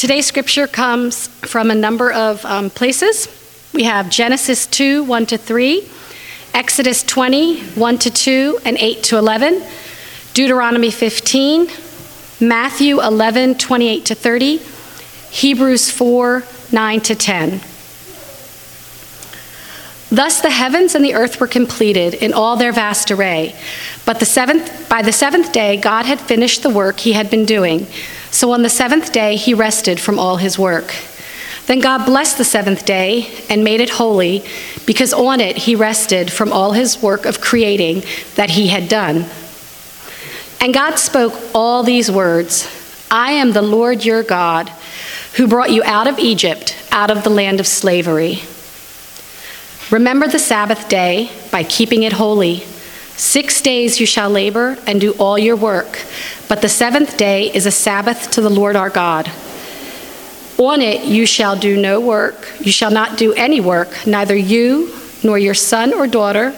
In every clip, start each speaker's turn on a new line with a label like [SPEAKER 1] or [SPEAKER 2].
[SPEAKER 1] Today's scripture comes from a number of um, places. We have Genesis 2 1 to 3, Exodus 20 1 to 2, and 8 to 11, Deuteronomy 15, Matthew 11 28 to 30, Hebrews 4 9 to 10. Thus the heavens and the earth were completed in all their vast array. But the seventh, by the seventh day, God had finished the work he had been doing. So on the seventh day, he rested from all his work. Then God blessed the seventh day and made it holy, because on it he rested from all his work of creating that he had done. And God spoke all these words I am the Lord your God, who brought you out of Egypt, out of the land of slavery. Remember the Sabbath day by keeping it holy. Six days you shall labor and do all your work, but the seventh day is a Sabbath to the Lord our God. On it you shall do no work, you shall not do any work, neither you, nor your son or daughter,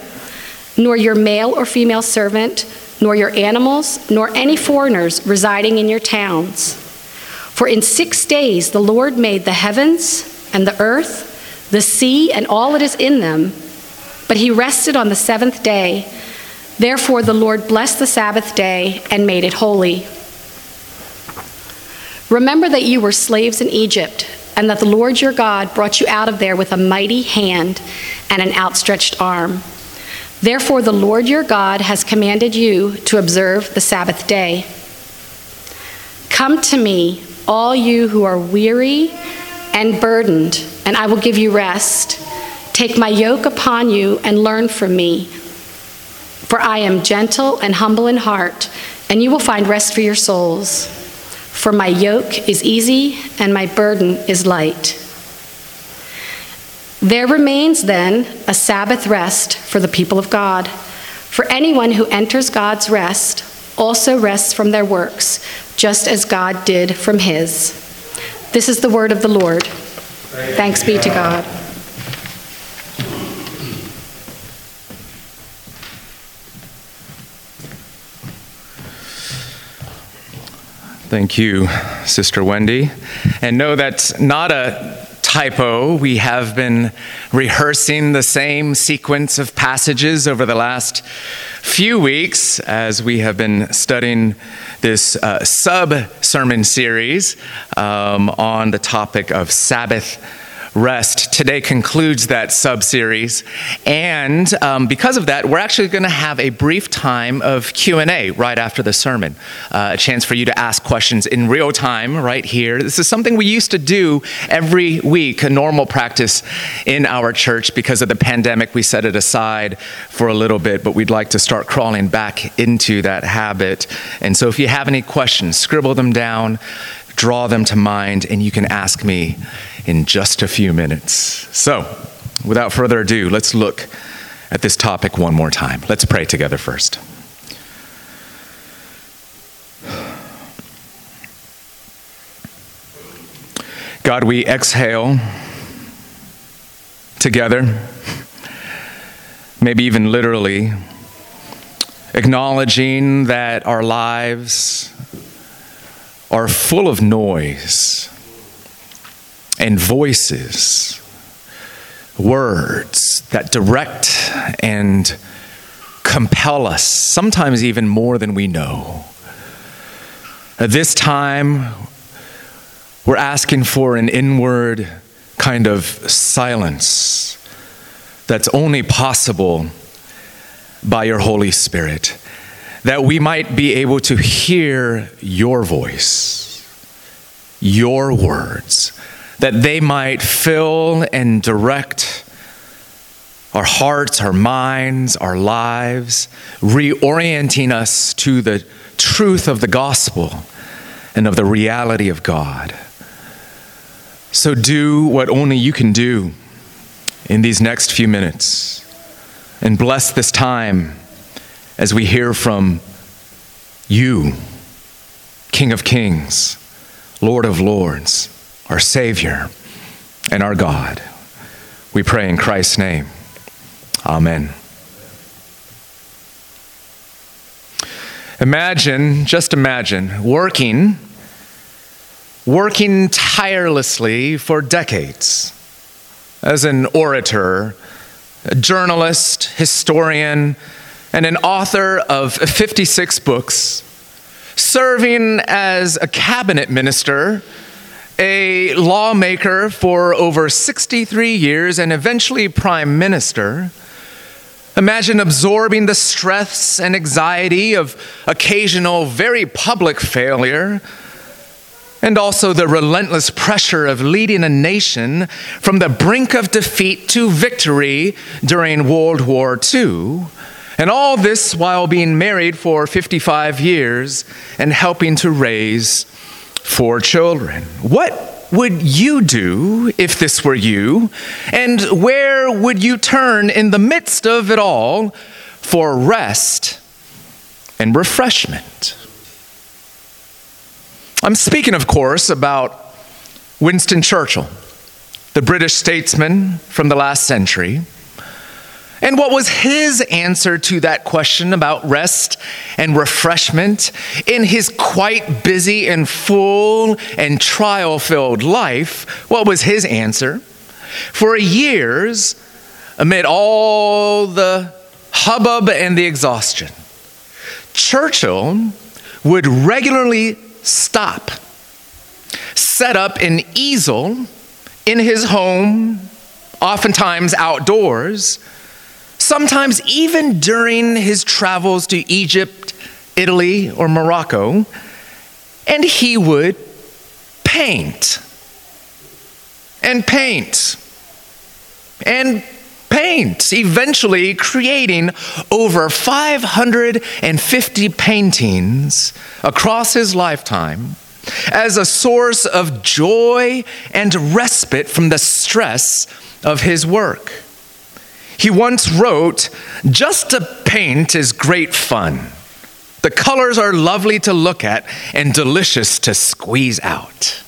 [SPEAKER 1] nor your male or female servant, nor your animals, nor any foreigners residing in your towns. For in six days the Lord made the heavens and the earth the sea and all that is in them. But he rested on the seventh day. Therefore, the Lord blessed the Sabbath day and made it holy. Remember that you were slaves in Egypt, and that the Lord your God brought you out of there with a mighty hand and an outstretched arm. Therefore, the Lord your God has commanded you to observe the Sabbath day. Come to me, all you who are weary and burdened and I will give you rest. Take my yoke upon you and learn from me. For I am gentle and humble in heart, and you will find rest for your souls. For my yoke is easy and my burden is light. There remains then a Sabbath rest for the people of God. For anyone who enters God's rest also rests from their works, just as God did from his. This is the word of the Lord. Thanks be to God.
[SPEAKER 2] Thank you, Sister Wendy. And no, that's not a typo. We have been rehearsing the same sequence of passages over the last few weeks as we have been studying this uh, sub sermon series um, on the topic of Sabbath rest. Today concludes that sub series and um, because of that we're actually going to have a brief time of q&a right after the sermon. Uh, a chance for you to ask questions in real time right here. This is something we used to do every week a normal practice in our church. Because of the pandemic we set it aside for a little bit but we'd like to start crawling back into that habit. And so if you have any questions scribble them down draw them to mind and you can ask me in just a few minutes. So, without further ado, let's look at this topic one more time. Let's pray together first. God, we exhale together, maybe even literally, acknowledging that our lives are full of noise and voices, words that direct and compel us, sometimes even more than we know. At this time, we're asking for an inward kind of silence that's only possible by your Holy Spirit, that we might be able to hear your voice, your words that they might fill and direct our hearts, our minds, our lives, reorienting us to the truth of the gospel and of the reality of God. So do what only you can do in these next few minutes and bless this time as we hear from you, King of Kings, Lord of Lords our Savior, and our God. We pray in Christ's name. Amen. Imagine, just imagine, working working tirelessly for decades as an orator, a journalist, historian, and an author of 56 books, serving as a cabinet minister, a lawmaker for over 63 years, and eventually prime minister. Imagine absorbing the stress and anxiety of occasional very public failure and also the relentless pressure of leading a nation from the brink of defeat to victory during World War II. And all this while being married for 55 years and helping to raise four children. What would you do if this were you? And where would you turn in the midst of it all for rest and refreshment? I'm speaking, of course, about Winston Churchill, the British statesman from the last century. And what was his answer to that question about rest and refreshment in his quite busy and full and trial filled life? What was his answer? For years, amid all the hubbub and the exhaustion, Churchill would regularly stop, set up an easel in his home, oftentimes outdoors, sometimes even during his travels to Egypt, Italy, or Morocco, and he would paint and paint and paint, eventually creating over 550 paintings across his lifetime as a source of joy and respite from the stress of his work. He once wrote, Just to paint is great fun. The colors are lovely to look at and delicious to squeeze out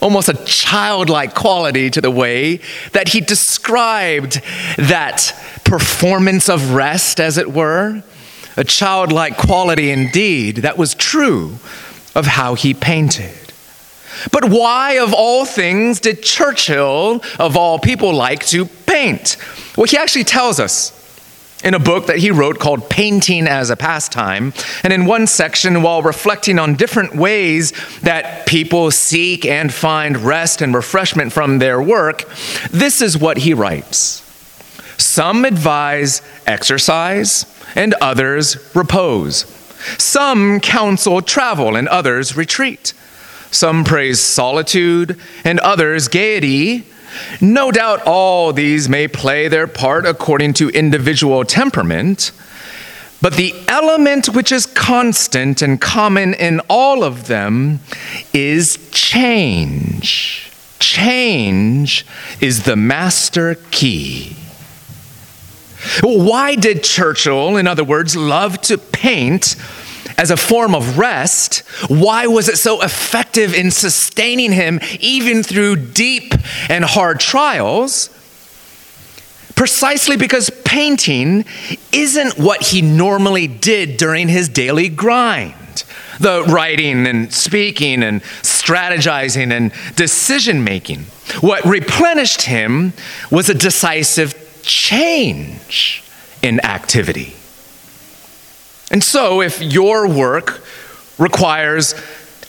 [SPEAKER 2] almost a childlike quality to the way that he described that performance of rest, as it were. A childlike quality indeed that was true of how he painted. But why, of all things, did Churchill, of all people, like to paint? Well, he actually tells us in a book that he wrote called Painting as a Pastime. And in one section, while reflecting on different ways that people seek and find rest and refreshment from their work, this is what he writes Some advise exercise, and others repose. Some counsel travel, and others retreat. Some praise solitude, and others gaiety no doubt all these may play their part according to individual temperament, but the element which is constant and common in all of them is change. Change is the master key. Why did Churchill, in other words, love to paint as a form of rest, why was it so effective in sustaining him even through deep and hard trials? Precisely because painting isn't what he normally did during his daily grind the writing and speaking and strategizing and decision making. What replenished him was a decisive change in activity. And so, if your work requires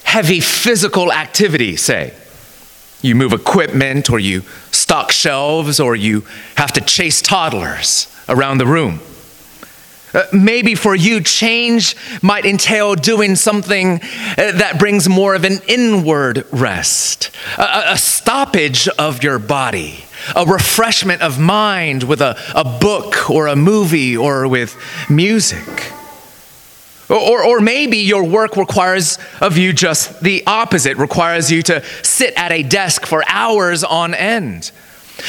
[SPEAKER 2] heavy physical activity, say, you move equipment or you stock shelves or you have to chase toddlers around the room. Uh, maybe for you, change might entail doing something uh, that brings more of an inward rest, a, a, stoppage of your body, a refreshment of mind with a, a book or a movie or with music. Or, or maybe your work requires of you just the opposite, requires you to sit at a desk for hours on end.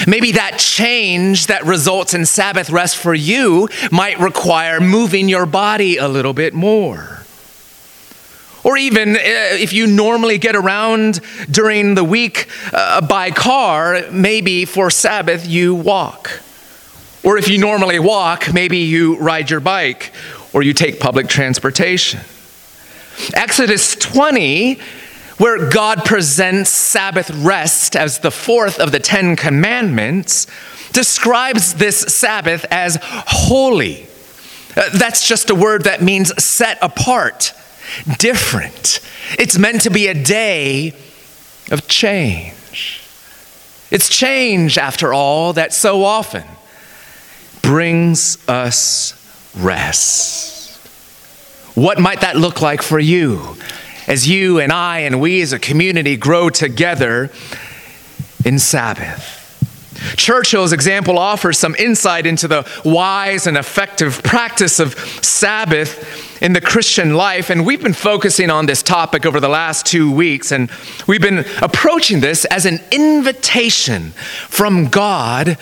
[SPEAKER 2] Maybe that change that results in Sabbath rest for you might require moving your body a little bit more. Or even uh, if you normally get around during the week uh, by car, maybe for Sabbath you walk. Or if you normally walk, maybe you ride your bike or you take public transportation. Exodus 20 where God presents Sabbath rest as the fourth of the Ten Commandments, describes this Sabbath as holy. Uh, that's just a word that means set apart, different. It's meant to be a day of change. It's change, after all, that so often brings us rest. What might that look like for you as you and I and we as a community grow together in Sabbath? Churchill's example offers some insight into the wise and effective practice of Sabbath in the Christian life. And we've been focusing on this topic over the last two weeks. And we've been approaching this as an invitation from God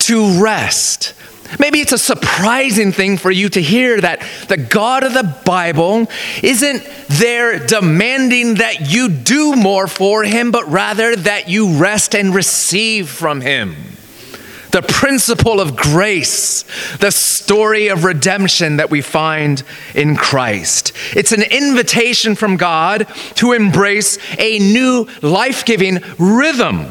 [SPEAKER 2] to rest. Maybe it's a surprising thing for you to hear that the God of the Bible isn't there demanding that you do more for him, but rather that you rest and receive from him. The principle of grace, the story of redemption that we find in Christ. It's an invitation from God to embrace a new life giving rhythm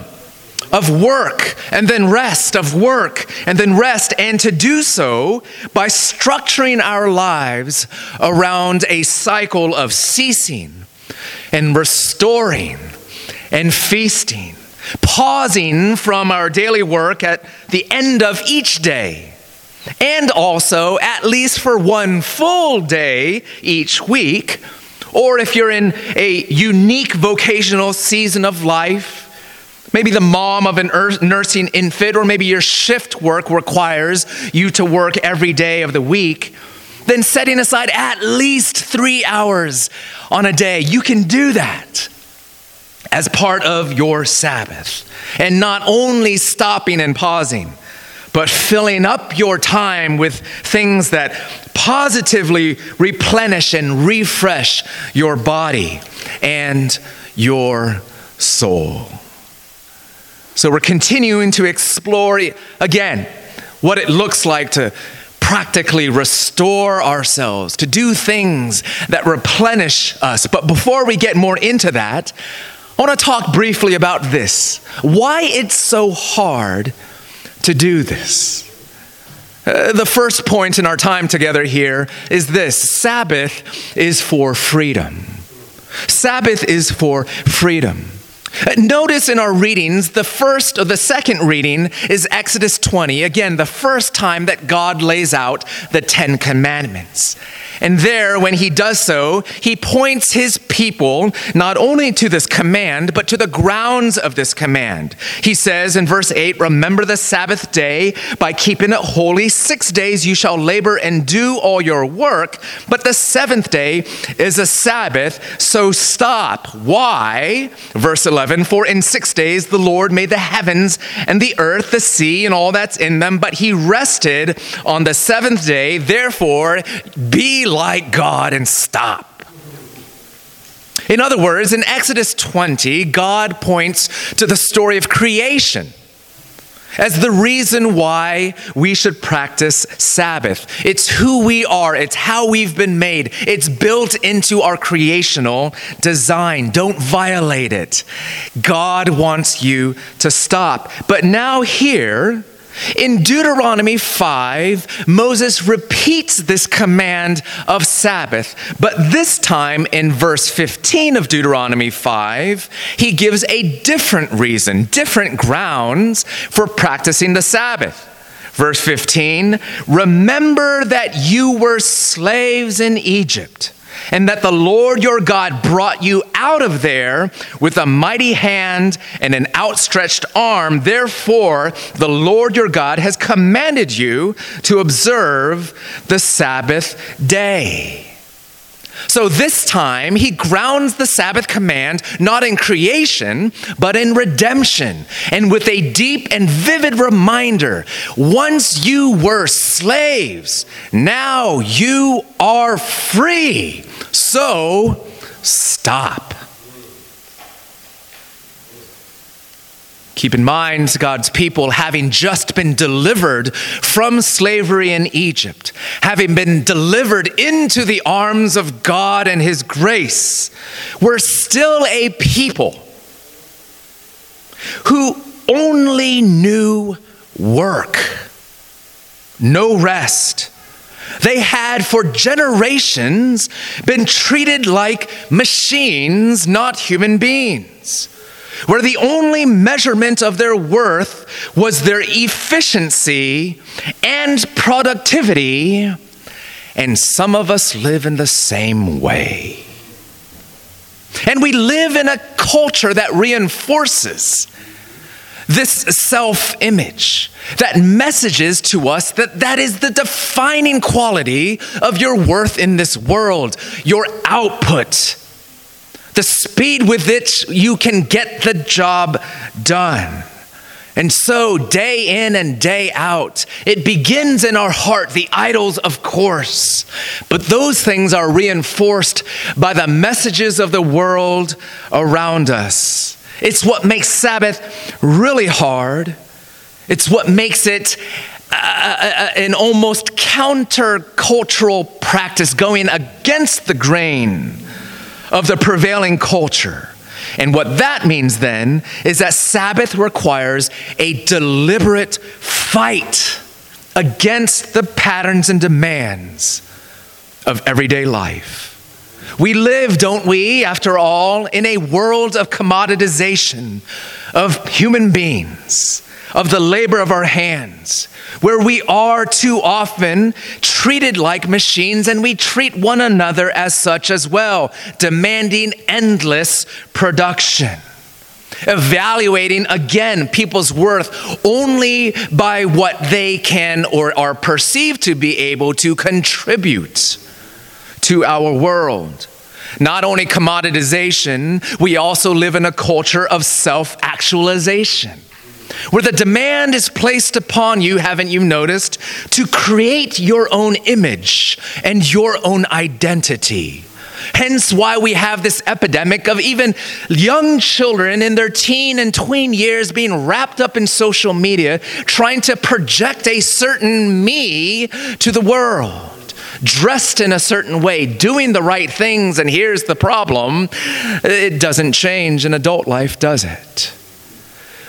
[SPEAKER 2] of work and then rest, of work and then rest, and to do so by structuring our lives around a cycle of ceasing and restoring and feasting, pausing from our daily work at the end of each day. And also, at least for one full day each week, or if you're in a unique vocational season of life, Maybe the mom of a nursing infant, or maybe your shift work requires you to work every day of the week. Then setting aside at least three hours on a day, you can do that as part of your Sabbath. And not only stopping and pausing, but filling up your time with things that positively replenish and refresh your body and your soul. So we're continuing to explore again what it looks like to practically restore ourselves, to do things that replenish us. But before we get more into that, I want to talk briefly about this why it's so hard to do this. Uh, the first point in our time together here is this Sabbath is for freedom. Sabbath is for freedom. Notice in our readings, the first or the second reading is Exodus 20. Again, the first time that God lays out the Ten Commandments. And there, when he does so, he points his people not only to this command, but to the grounds of this command. He says in verse 8, Remember the Sabbath day by keeping it holy. Six days you shall labor and do all your work, but the seventh day is a Sabbath, so stop. Why? Verse 11, For in six days the Lord made the heavens and the earth, the sea, and all that's in them, but he rested on the seventh day. Therefore, be like God and stop. In other words, in Exodus 20, God points to the story of creation as the reason why we should practice Sabbath. It's who we are, it's how we've been made, it's built into our creational design. Don't violate it. God wants you to stop. But now, here, in Deuteronomy 5, Moses repeats this command of Sabbath, but this time in verse 15 of Deuteronomy 5, he gives a different reason, different grounds for practicing the Sabbath. Verse 15, remember that you were slaves in Egypt and that the Lord your God brought you out of there with a mighty hand and an outstretched arm. Therefore, the Lord your God has commanded you to observe the Sabbath day. So this time, he grounds the Sabbath command not in creation, but in redemption, and with a deep and vivid reminder once you were slaves, now you are free. So stop. Keep in mind, God's people, having just been delivered from slavery in Egypt, having been delivered into the arms of God and His grace, were still a people who only knew work, no rest. They had for generations been treated like machines, not human beings where the only measurement of their worth was their efficiency and productivity. And some of us live in the same way. And we live in a culture that reinforces this self image that messages to us that that is the defining quality of your worth in this world, your output the speed with which you can get the job done. And so, day in and day out, it begins in our heart, the idols, of course. But those things are reinforced by the messages of the world around us. It's what makes Sabbath really hard. It's what makes it uh, uh, uh an almost countercultural practice going against the grain of the prevailing culture. And what that means then is that Sabbath requires a deliberate fight against the patterns and demands of everyday life. We live, don't we, after all, in a world of commoditization of human beings of the labor of our hands, where we are too often treated like machines and we treat one another as such as well, demanding endless production. Evaluating again people's worth only by what they can or are perceived to be able to contribute to our world. Not only commoditization, we also live in a culture of self actualization where the demand is placed upon you, haven't you noticed, to create your own image and your own identity. Hence, why we have this epidemic of even young children in their teen and tween years being wrapped up in social media, trying to project a certain me to the world dressed in a certain way, doing the right things, and here's the problem it doesn't change in adult life, does it?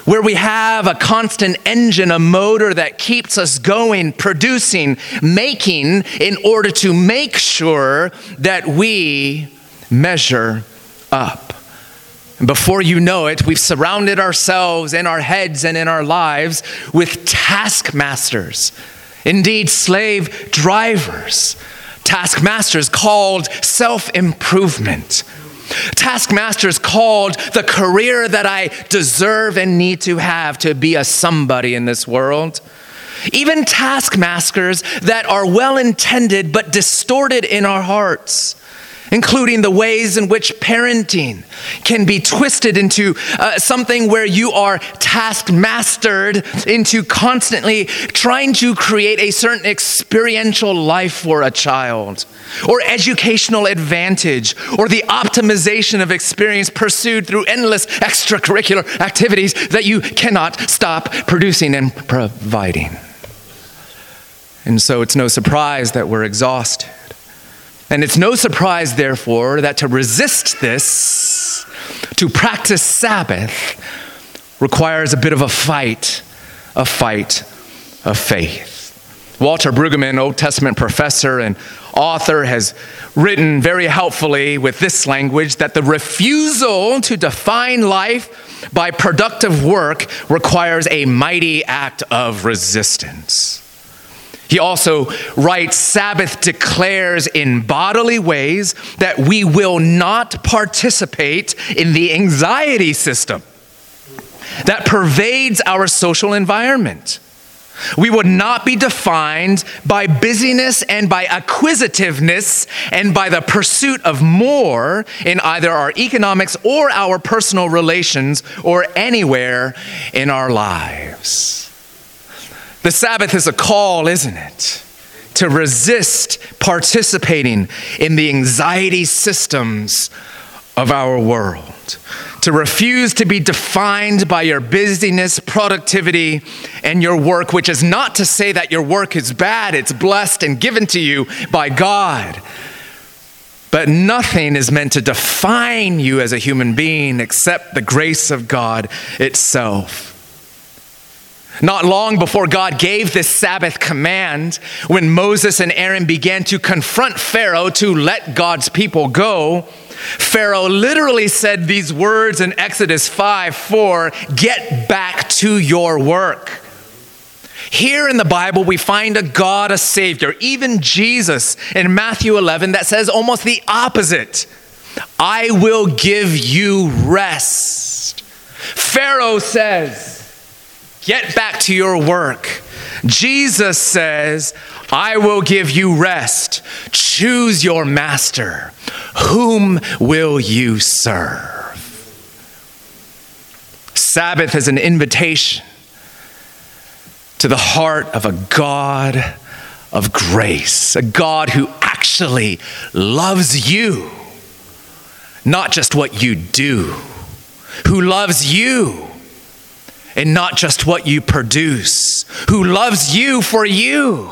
[SPEAKER 2] Where we have a constant engine, a motor that keeps us going, producing, making, in order to make sure that we measure up. And before you know it, we've surrounded ourselves in our heads and in our lives with taskmasters, indeed, slave drivers, taskmasters called self improvement Taskmasters called the career that I deserve and need to have to be a somebody in this world. Even taskmasters that are well intended but distorted in our hearts including the ways in which parenting can be twisted into uh, something where you are task mastered into constantly trying to create a certain experiential life for a child, or educational advantage, or the optimization of experience pursued through endless extracurricular activities that you cannot stop producing and providing. And so it's no surprise that we're exhausted. And it's no surprise, therefore, that to resist this, to practice Sabbath, requires a bit of a fight, a fight of faith. Walter Brueggemann, Old Testament professor and author, has written very helpfully with this language that the refusal to define life by productive work requires a mighty act of resistance. He also writes Sabbath declares in bodily ways that we will not participate in the anxiety system that pervades our social environment. We would not be defined by busyness and by acquisitiveness and by the pursuit of more in either our economics or our personal relations or anywhere in our lives. The Sabbath is a call, isn't it? To resist participating in the anxiety systems of our world. to refuse to be defined by your busyness, productivity, and your work, which is not to say that your work is bad, it's blessed and given to you by God. But nothing is meant to define you as a human being except the grace of God itself. Not long before God gave this Sabbath command, when Moses and Aaron began to confront Pharaoh to let God's people go, Pharaoh literally said these words in Exodus 5 4 Get back to your work. Here in the Bible, we find a God, a Savior, even Jesus in Matthew 11, that says almost the opposite I will give you rest. Pharaoh says, Get back to your work. Jesus says, I will give you rest. Choose your master. Whom will you serve? Sabbath is an invitation to the heart of a God of grace, a God who actually loves you, not just what you do, who loves you and not just what you produce, who loves you for you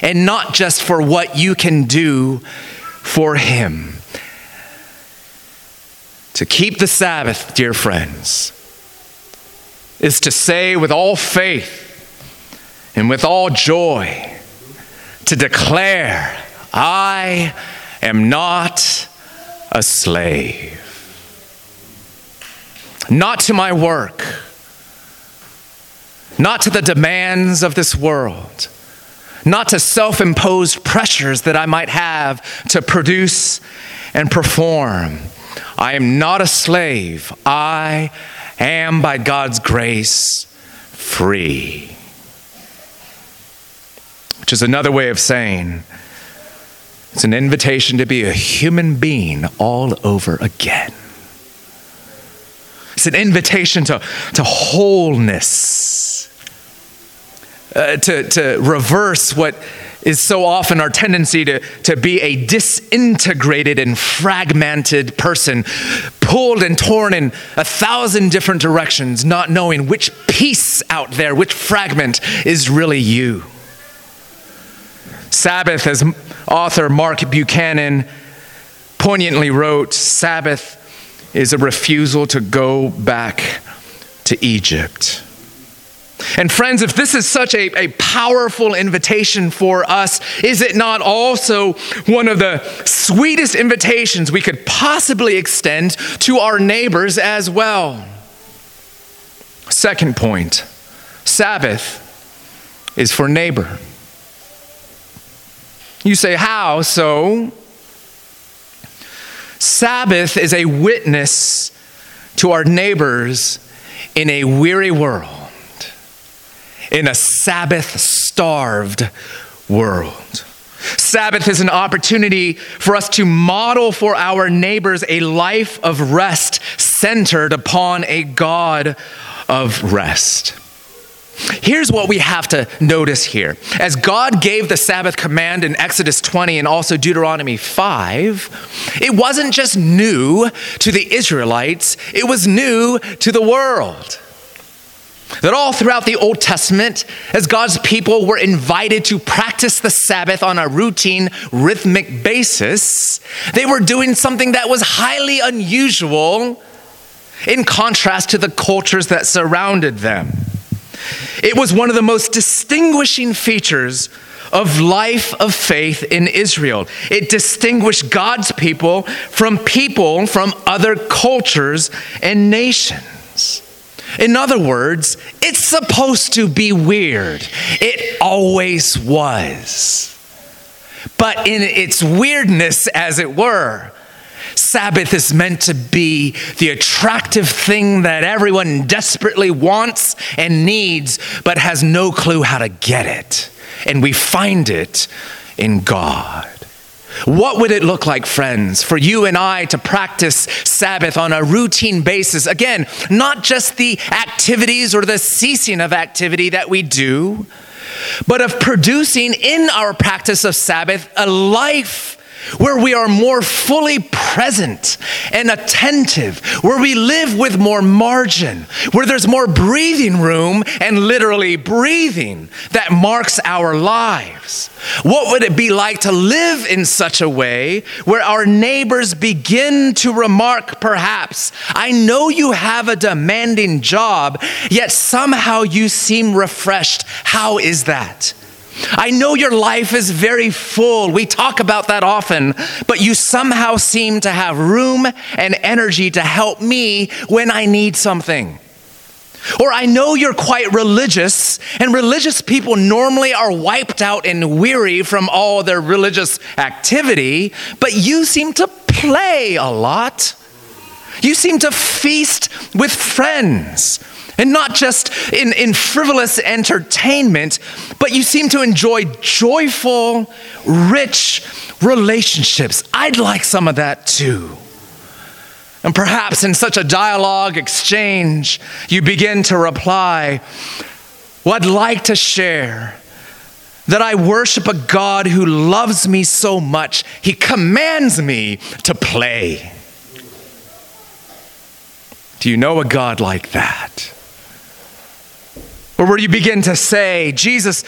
[SPEAKER 2] and not just for what you can do for him. To keep the Sabbath, dear friends, is to say with all faith and with all joy, to declare, I am not a slave. Not to my work not to the demands of this world, not to self imposed pressures that I might have to produce and perform. I am not a slave. I am, by God's grace, free. Which is another way of saying it's an invitation to be a human being all over again. It's an invitation to, to wholeness, uh, to, to reverse what is so often our tendency to, to be a disintegrated and fragmented person, pulled and torn in a thousand different directions, not knowing which piece out there, which fragment is really you. Sabbath, as author Mark Buchanan poignantly wrote, Sabbath is a refusal to go back to Egypt. And friends, if this is such a, a powerful invitation for us, is it not also one of the sweetest invitations we could possibly extend to our neighbors as well? Second point Sabbath is for neighbor. You say, how so? Sabbath is a witness to our neighbors in a weary world, in a Sabbath starved world. Sabbath is an opportunity for us to model for our neighbors a life of rest centered upon a God of rest. Here's what we have to notice here. As God gave the Sabbath command in Exodus 20 and also Deuteronomy 5, it wasn't just new to the Israelites, it was new to the world. That all throughout the Old Testament, as God's people were invited to practice the Sabbath on a routine, rhythmic basis, they were doing something that was highly unusual in contrast to the cultures that surrounded them. It was one of the most distinguishing features of life of faith in Israel. It distinguished God's people from people from other cultures and nations. In other words, it's supposed to be weird. It always was. But in its weirdness, as it were, Sabbath is meant to be the attractive thing that everyone desperately wants and needs, but has no clue how to get it. And we find it in God. What would it look like, friends, for you and I to practice Sabbath on a routine basis? Again, not just the activities or the ceasing of activity that we do, but of producing in our practice of Sabbath a life where we are more fully present and attentive, where we live with more margin, where there's more breathing room and literally breathing that marks our lives? What would it be like to live in such a way where our neighbors begin to remark, perhaps, I know you have a demanding job, yet somehow you seem refreshed? How is that? I know your life is very full. We talk about that often, but you somehow seem to have room and energy to help me when I need something. Or I know you're quite religious, and religious people normally are wiped out and weary from all their religious activity, but you seem to play a lot. You seem to feast with friends. And not just in, in frivolous entertainment, but you seem to enjoy joyful, rich relationships. I'd like some of that too. And perhaps in such a dialogue exchange, you begin to reply, Well, I'd like to share that I worship a God who loves me so much, he commands me to play. Do you know a God like that? Or where you begin to say, Jesus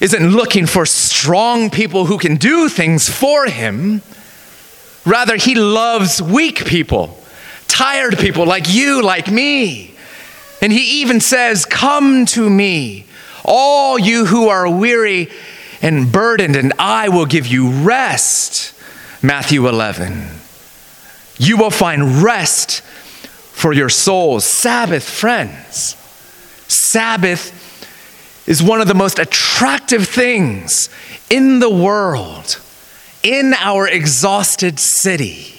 [SPEAKER 2] isn't looking for strong people who can do things for him. Rather, he loves weak people, tired people like you, like me. And he even says, Come to me, all you who are weary and burdened, and I will give you rest. Matthew 11. You will find rest for your souls. Sabbath, friends. Sabbath is one of the most attractive things in the world, in our exhausted city.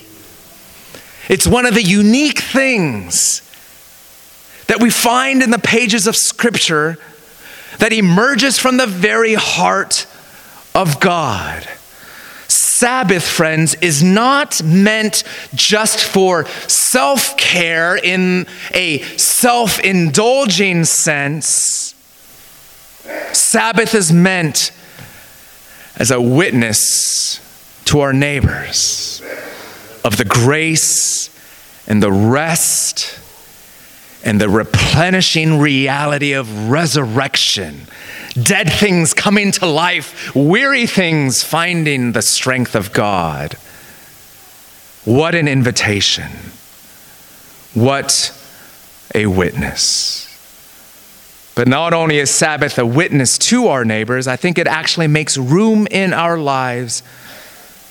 [SPEAKER 2] It's one of the unique things that we find in the pages of Scripture that emerges from the very heart of God. Sabbath, friends, is not meant just for self care in a self indulging sense. Sabbath is meant as a witness to our neighbors of the grace and the rest and the replenishing reality of resurrection dead things coming to life, weary things finding the strength of God. What an invitation! What a witness. But not only is Sabbath a witness to our neighbors, I think it actually makes room in our lives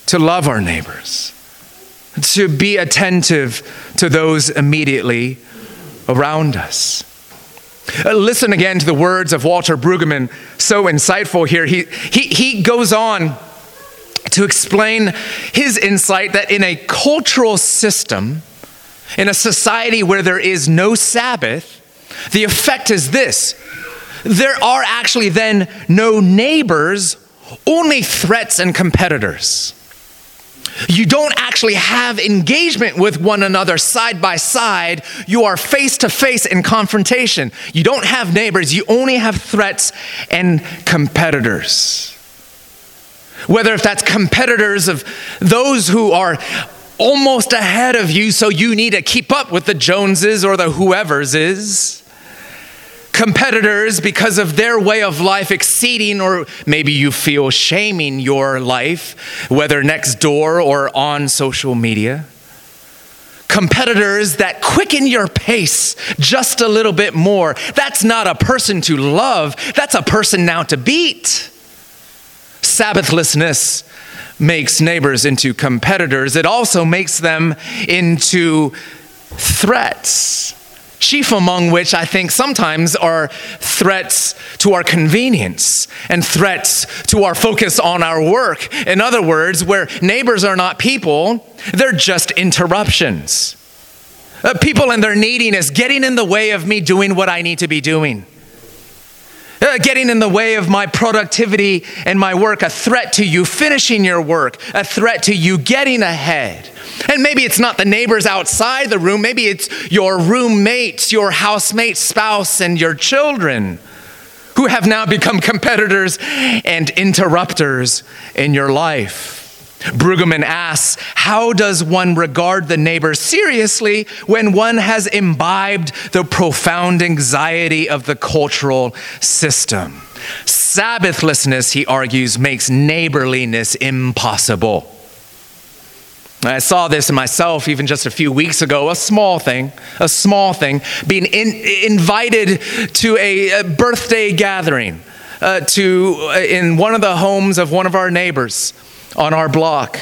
[SPEAKER 2] to love our neighbors, to be attentive to those immediately around us. Uh, listen again to the words of Walter Brueggemann, so insightful here. He, he, he goes on to explain his insight that in a cultural system, in a society where there is no Sabbath, the effect is this there are actually then no neighbors, only threats and competitors. You don't actually have engagement with one another side by side. You are face to face in confrontation. You don't have neighbors, you only have threats and competitors. Whether if that's competitors of those who are almost ahead of you, so you need to keep up with the Joneses or the whoever's is competitors because of their way of life exceeding, or maybe you feel shaming your life, whether next door or on social media. Competitors that quicken your pace just a little bit more. That's not a person to love, that's a person now to beat. Sabbathlessness makes neighbors into competitors, it also makes them into threats chief among which I think sometimes are threats to our convenience and threats to our focus on our work. In other words, where neighbors are not people, they're just interruptions. Uh, people and their neediness getting in the way of me doing what I need to be doing. Uh, getting in the way of my productivity and my work, a threat to you finishing your work, a threat to you getting ahead. And maybe it's not the neighbors outside the room, maybe it's your roommates, your housemate, spouse, and your children who have now become competitors and interrupters in your life. Brueggemann asks, How does one regard the neighbor seriously when one has imbibed the profound anxiety of the cultural system? Sabbathlessness, he argues, makes neighborliness impossible. I saw this in myself even just a few weeks ago, a small thing, a small thing, being in, invited to a, a birthday gathering uh, to, uh, in one of the homes of one of our neighbors on our block.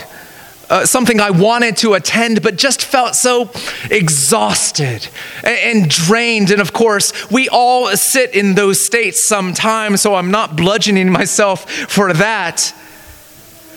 [SPEAKER 2] Uh, something I wanted to attend, but just felt so exhausted and, and, drained. And of course, we all sit in those states sometimes, so I'm not bludgeoning myself for that.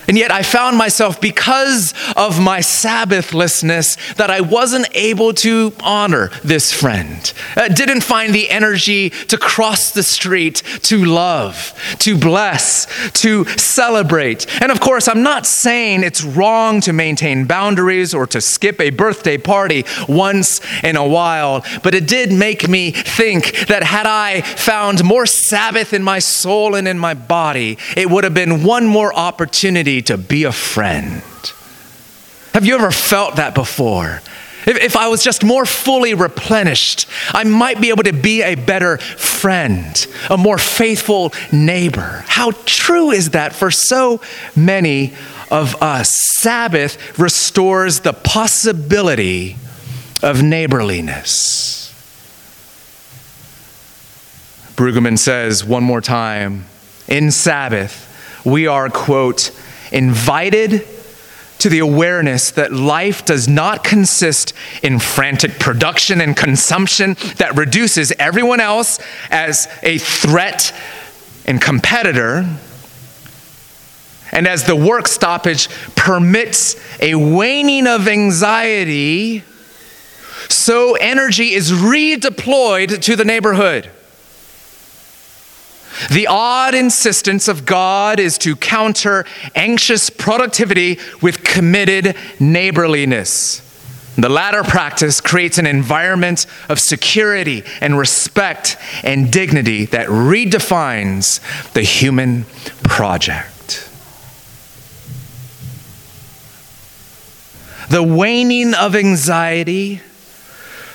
[SPEAKER 2] And yet I found myself, because of my Sabbathlessness, that I wasn't able to honor this friend. I didn't find the energy to cross the street, to love, to bless, to celebrate. And of course, I'm not saying it's wrong to maintain boundaries or to skip a birthday party once in a while, but it did make me think that had I found more Sabbath in my soul and in my body, it would have been one more opportunity to be a friend. Have you ever felt that before? If, if, I was just more fully replenished, I might be able to be a better friend, a more faithful neighbor. How true is that for so many of us? Sabbath restores the possibility of neighborliness. Brueggemann says one more time in Sabbath, we are, quote, invited to the awareness that life does not consist in frantic production and consumption that reduces everyone else as a threat and competitor. And as the work stoppage permits a waning of anxiety, so energy is redeployed to the neighborhood. The odd insistence of God is to counter anxious productivity with committed neighborliness. The latter practice creates an environment of security and respect and dignity that redefines the human project. The waning of anxiety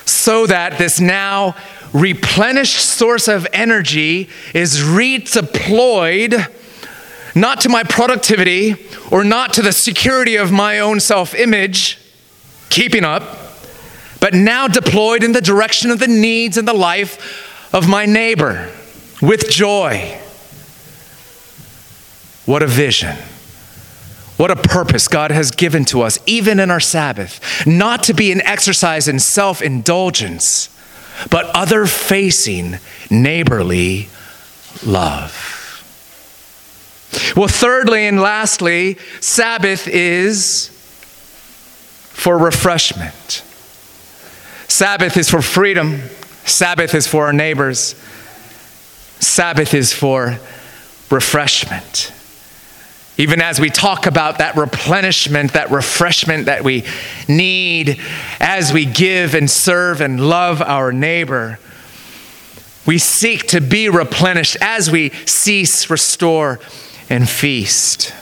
[SPEAKER 2] so that this now replenished source of energy is redeployed not to my productivity or not to the security of my own self image, keeping up, but now deployed in the direction of the needs and the life of my neighbor with joy. What a vision. What a purpose God has given to us, even in our Sabbath, not to be an exercise in self indulgence but other facing neighborly love. Well, thirdly and lastly, Sabbath is for refreshment. Sabbath is for freedom. Sabbath is for our neighbors. Sabbath is for refreshment. Even as we talk about that replenishment, that refreshment that we need as we give and serve and love our neighbor, we seek to be replenished as we cease, restore, and feast.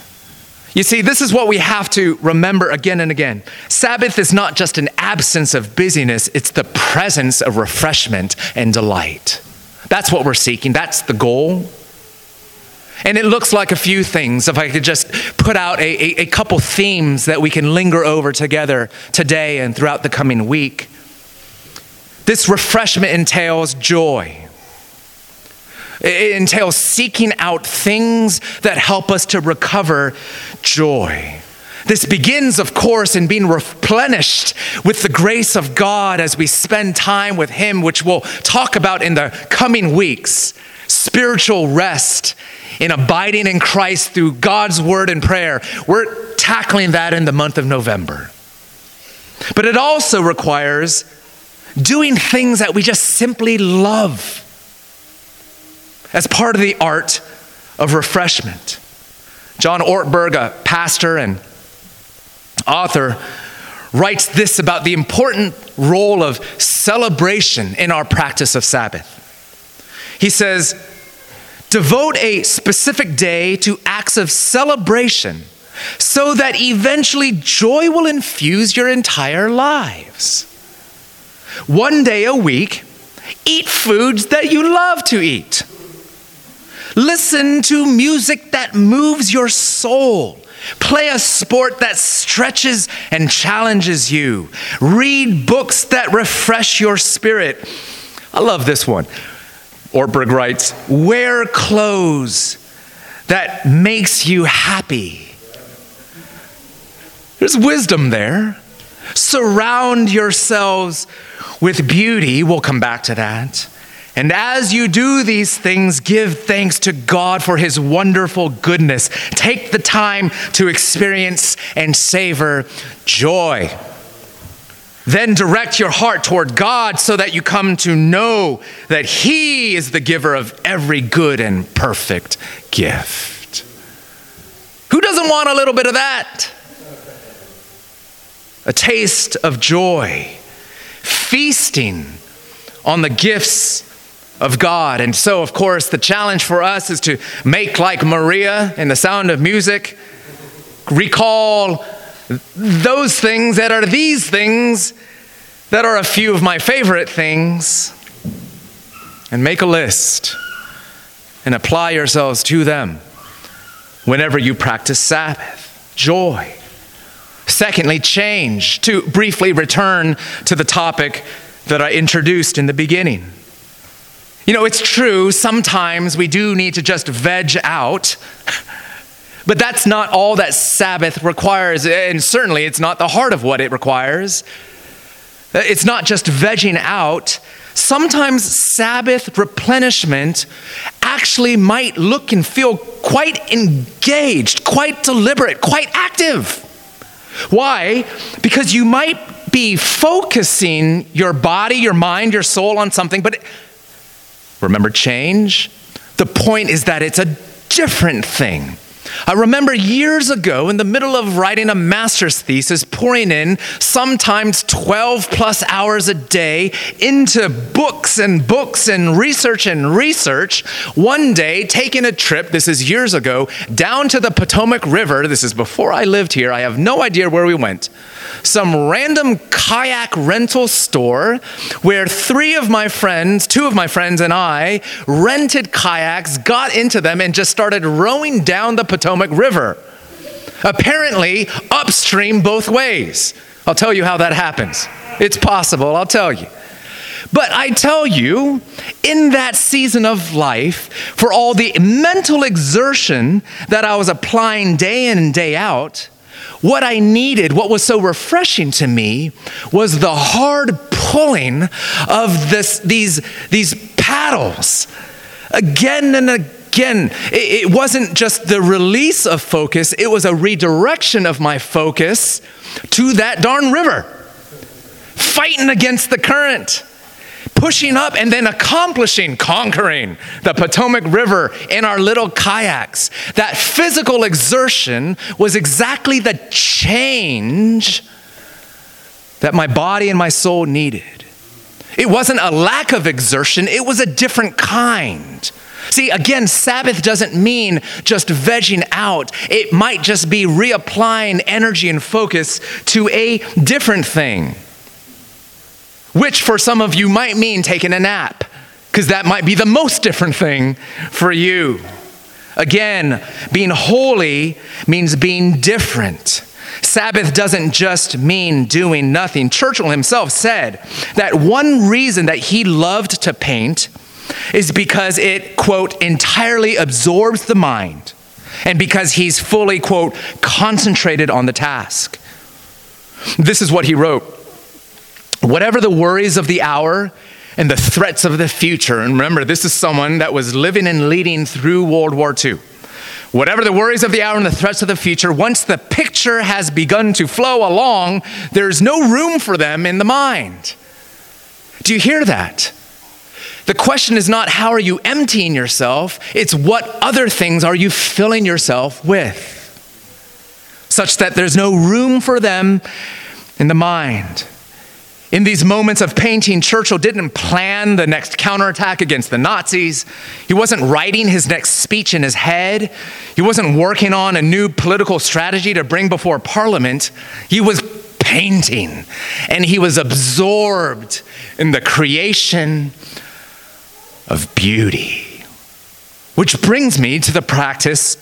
[SPEAKER 2] You see, this is what we have to remember again and again. Sabbath is not just an absence of busyness, it's the presence of refreshment and delight. That's what we're seeking, that's the goal. And it looks like a few things. If I could just put out a, a, a, couple themes that we can linger over together today and throughout the coming week. This refreshment entails joy. It entails seeking out things that help us to recover joy. This begins, of course, in being replenished with the grace of God as we spend time with Him, which we'll talk about in the coming weeks. Spiritual rest in abiding in Christ through God's word and prayer. We're tackling that in the month of November. But it also requires doing things that we just simply love as part of the art of refreshment. John Ortberg, a pastor and author, writes this about the important role of celebration in our practice of Sabbath. He says, Devote a specific day to acts of celebration so that eventually joy will infuse your entire lives. One day a week, eat foods that you love to eat. Listen to music that moves your soul. Play a sport that stretches and challenges you. Read books that refresh your spirit. I love this one. Ortberg writes, wear clothes that makes you happy. There's wisdom there. Surround yourselves with beauty. We'll come back to that. And as you do these things, give thanks to God for his wonderful goodness. Take the time to experience and savor joy. Then direct your heart toward God so that you come to know that he is the giver of every good and perfect gift. Who doesn't want a little bit of that? A taste of joy, feasting on the gifts of God. And so, of course, the challenge for us is to make like Maria in the sound of music, recall those things that are these things that are a few of my favorite things, and make a list and apply yourselves to them whenever you practice Sabbath. Joy. Secondly, change. To briefly return to the topic that I introduced in the beginning. You know, it's true, sometimes we do need to just veg out, but that's not all that Sabbath requires, and certainly it's not the heart of what it requires. It's not just vegging out. Sometimes Sabbath replenishment actually might look and feel quite engaged, quite deliberate, quite active. Why? Because you might be focusing your body, your mind, your soul on something, but remember change? The point is that it's a different thing. I remember years ago, in the middle of writing a master's thesis, pouring in sometimes 12 plus hours a day into books and books and research and research. One day, taking a trip, this is years ago, down to the Potomac River. This is before I lived here. I have no idea where we went. Some random kayak rental store where three of my friends, two of my friends, and I rented kayaks, got into them, and just started rowing down the Potomac River. Apparently, upstream both ways. I'll tell you how that happens. It's possible, I'll tell you. But I tell you, in that season of life, for all the mental exertion that I was applying day in and day out, what I needed, what was so refreshing to me, was the hard pulling of this, these, these paddles again and again again, it wasn't just the release of focus, it was a redirection of my focus to that darn river. Fighting against the current, pushing up and then accomplishing, conquering the Potomac River in our little kayaks. That physical exertion was exactly the change that my body and my soul needed. It wasn't a lack of exertion, it was a different kind. See, again, Sabbath doesn't mean just vegging out. It might just be reapplying energy and focus to a different thing, which for some of you might mean taking a nap, because that might be the most different thing for you. Again, being holy means being different. Sabbath doesn't just mean doing nothing. Churchill himself said that one reason that he loved to paint is because it, quote, entirely absorbs the mind and because he's fully, quote, concentrated on the task. This is what he wrote Whatever the worries of the hour and the threats of the future, and remember, this is someone that was living and leading through World War II. Whatever the worries of the hour and the threats of the future, once the picture has begun to flow along, there's no room for them in the mind. Do you hear that? The question is not how are you emptying yourself, it's what other things are you filling yourself with, such that there's no room for them in the mind. In these moments of painting, Churchill didn't plan the next counterattack against the Nazis. He wasn't writing his next speech in his head. He wasn't working on a new political strategy to bring before Parliament. He was painting, and he was absorbed in the creation of beauty. Which brings me to the practice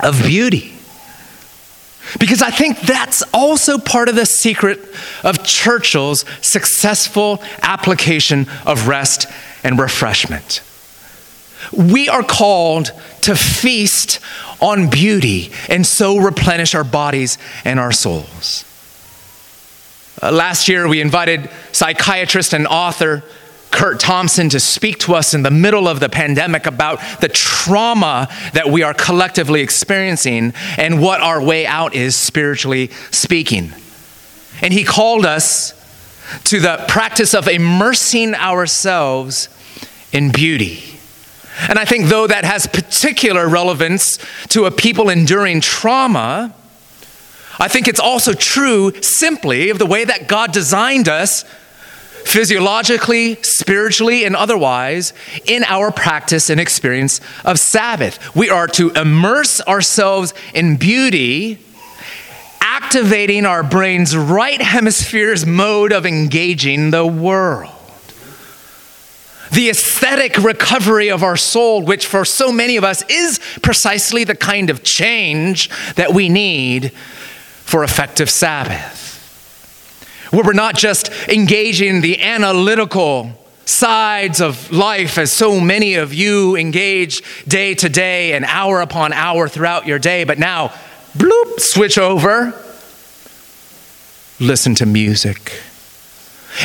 [SPEAKER 2] of beauty. Because I think that's also part of the secret of Churchill's successful application of rest and refreshment. We are called to feast on beauty and so replenish our bodies and our souls. Uh, last year, we invited psychiatrist and author Curt Thompson to speak to us in the middle of the pandemic about the trauma that we are collectively experiencing and what our way out is spiritually speaking. And he called us to the practice of immersing ourselves in beauty. And I think, though that has particular relevance to a people enduring trauma, I think it's also true simply of the way that God designed us physiologically, spiritually, and otherwise in our practice and experience of Sabbath. We are to immerse ourselves in beauty, activating our brain's right hemisphere's mode of engaging the world. The aesthetic recovery of our soul, which for so many of us is precisely the kind of change that we need for effective Sabbath where we're not just engaging the analytical sides of life as so many of you engage day to day and hour upon hour throughout your day, but now, bloop, switch over, listen to music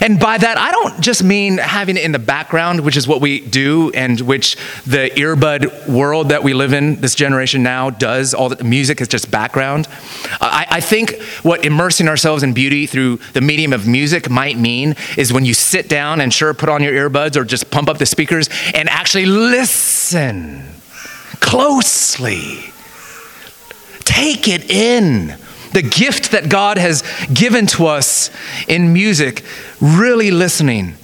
[SPEAKER 2] and by that, I don't just mean having it in the background, which is what we do, and which the earbud world that we live in, this generation now, does. All the music is just background. I, I think what immersing ourselves in beauty through the medium of music might mean is when you sit down and sure put on your earbuds or just pump up the speakers and actually listen closely. Take it in the gift that God has given to us in music, really listening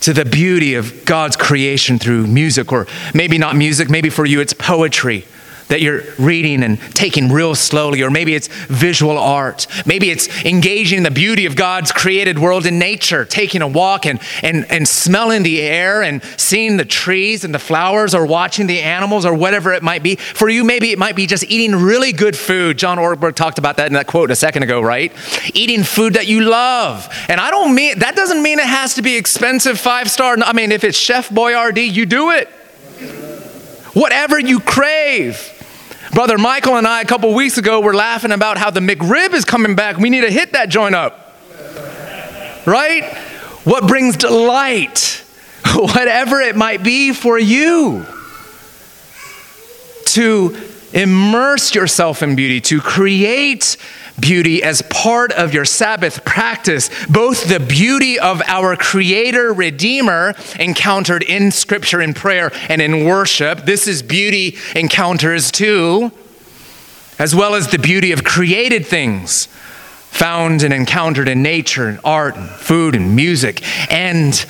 [SPEAKER 2] to the beauty of God's creation through music, or maybe not music, maybe for you it's poetry that you're reading and taking real slowly, or maybe it's visual art. Maybe it's engaging the beauty of God's created world in nature, taking a walk and, and, and smelling the air and seeing the trees and the flowers, or watching the animals, or whatever it might be. For you, maybe it might be just eating really good food. John Ortberg talked about that in that quote a second ago, right? Eating food that you love. And I don't mean, that doesn't mean it has to be expensive five star. I mean, if it's Chef Boyardee, you do it. Whatever you crave. Brother Michael and I, a couple weeks ago, were laughing about how the McRib is coming back. We need to hit that joint up. Right? What brings delight, whatever it might be for you, to immerse yourself in beauty, to create beauty as part of your Sabbath practice, both the beauty of our Creator, Redeemer, encountered in Scripture, in prayer, and in worship. This is beauty encounters too, as well as the beauty of created things found and encountered in nature and art and food and music and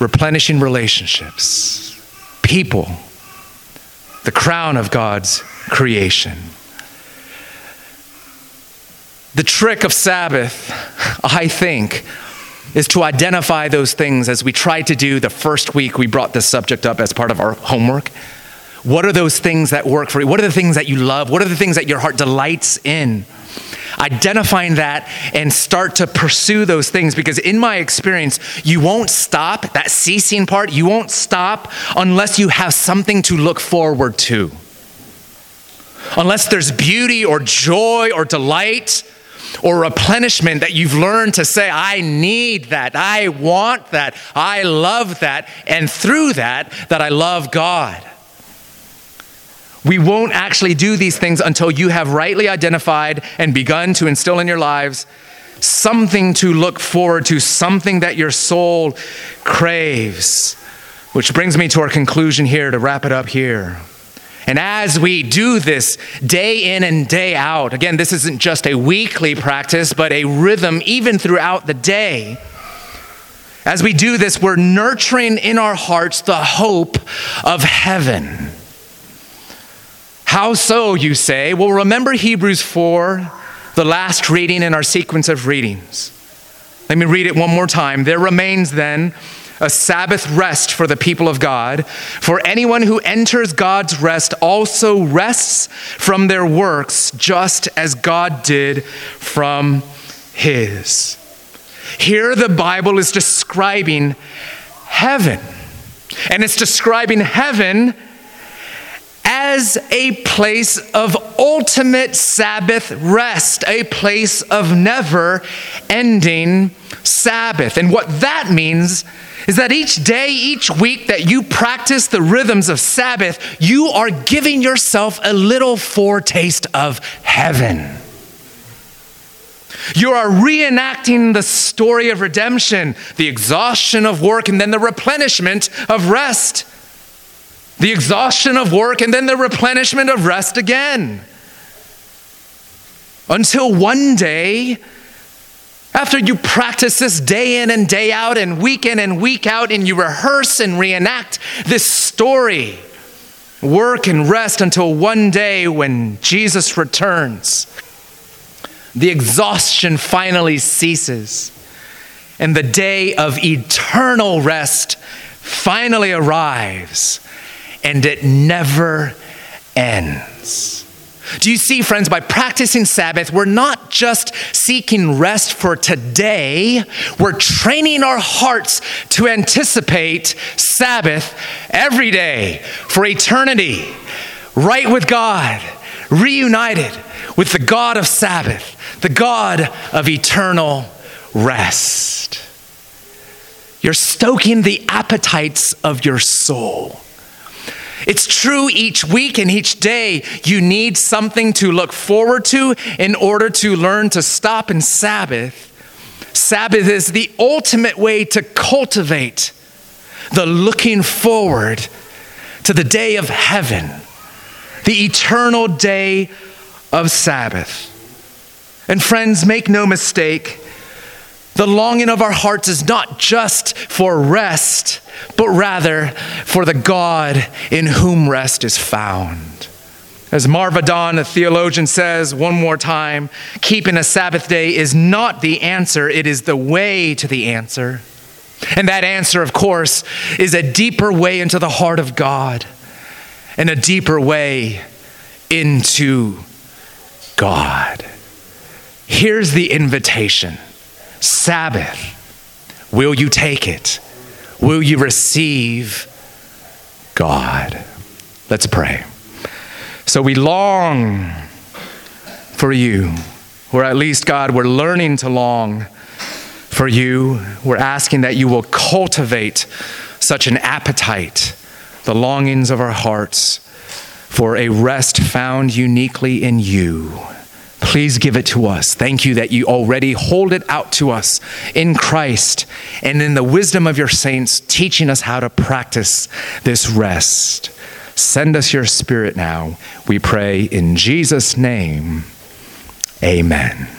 [SPEAKER 2] replenishing relationships, people, the crown of God's creation. The trick of Sabbath, I think, is to identify those things as we tried to do the first week we brought this subject up as part of our homework. What are those things that work for you? What are the things that you love? What are the things that your heart delights in? Identifying that and start to pursue those things because, in my experience, you won't stop, that ceasing part, you won't stop unless you have something to look forward to. Unless there's beauty or joy or delight or replenishment that you've learned to say, I need that, I want that, I love that, and through that, that I love God. We won't actually do these things until you have rightly identified and begun to instill in your lives something to look forward to, something that your soul craves. Which brings me to our conclusion here to wrap it up here. And as we do this day in and day out, again, this isn't just a weekly practice, but a rhythm even throughout the day. As we do this, we're nurturing in our hearts the hope of heaven. How so, you say? Well, remember Hebrews 4, the last reading in our sequence of readings. Let me read it one more time. There remains then a Sabbath rest for the people of God. For anyone who enters God's rest also rests from their works, just as God did from his. Here, the Bible is describing heaven, and it's describing heaven as a place of ultimate Sabbath rest, a place of never ending Sabbath. And what that means is that each day, each week that you practice the rhythms of Sabbath, you are giving yourself a little foretaste of heaven. You are reenacting the story of redemption, the exhaustion of work, and then the replenishment of rest. The exhaustion of work, and then the replenishment of rest again. Until one day, after you practice this day in and day out, and week in and week out, and you rehearse and reenact this story, work and rest until one day when Jesus returns the exhaustion finally ceases, and the day of eternal rest finally arrives, and it never ends. Do you see, friends, by practicing Sabbath, we're not just seeking rest for today, we're training our hearts to anticipate Sabbath every day for eternity, right with God, reunited with the God of Sabbath the God of eternal rest. You're stoking the appetites of your soul. It's true each week and each day you need something to look forward to in order to learn to stop and Sabbath. Sabbath is the ultimate way to cultivate the looking forward to the day of heaven, the eternal day of Sabbath. And friends, make no mistake, the longing of our hearts is not just for rest, but rather for the God in whom rest is found. As Marva Dawn, a theologian, says one more time, keeping a Sabbath day is not the answer, it is the way to the answer. And that answer, of course, is a deeper way into the heart of God and a deeper way into God. Here's the invitation Sabbath. Will you take it? Will you receive God? Let's pray. So we long for you, or at least, God, we're learning to long for you. We're asking that you will cultivate such an appetite, the longings of our hearts for a rest found uniquely in you. Please give it to us. Thank you that you already hold it out to us in Christ and in the wisdom of your saints, teaching us how to practice this rest. Send us your spirit now, we pray in Jesus' name. Amen.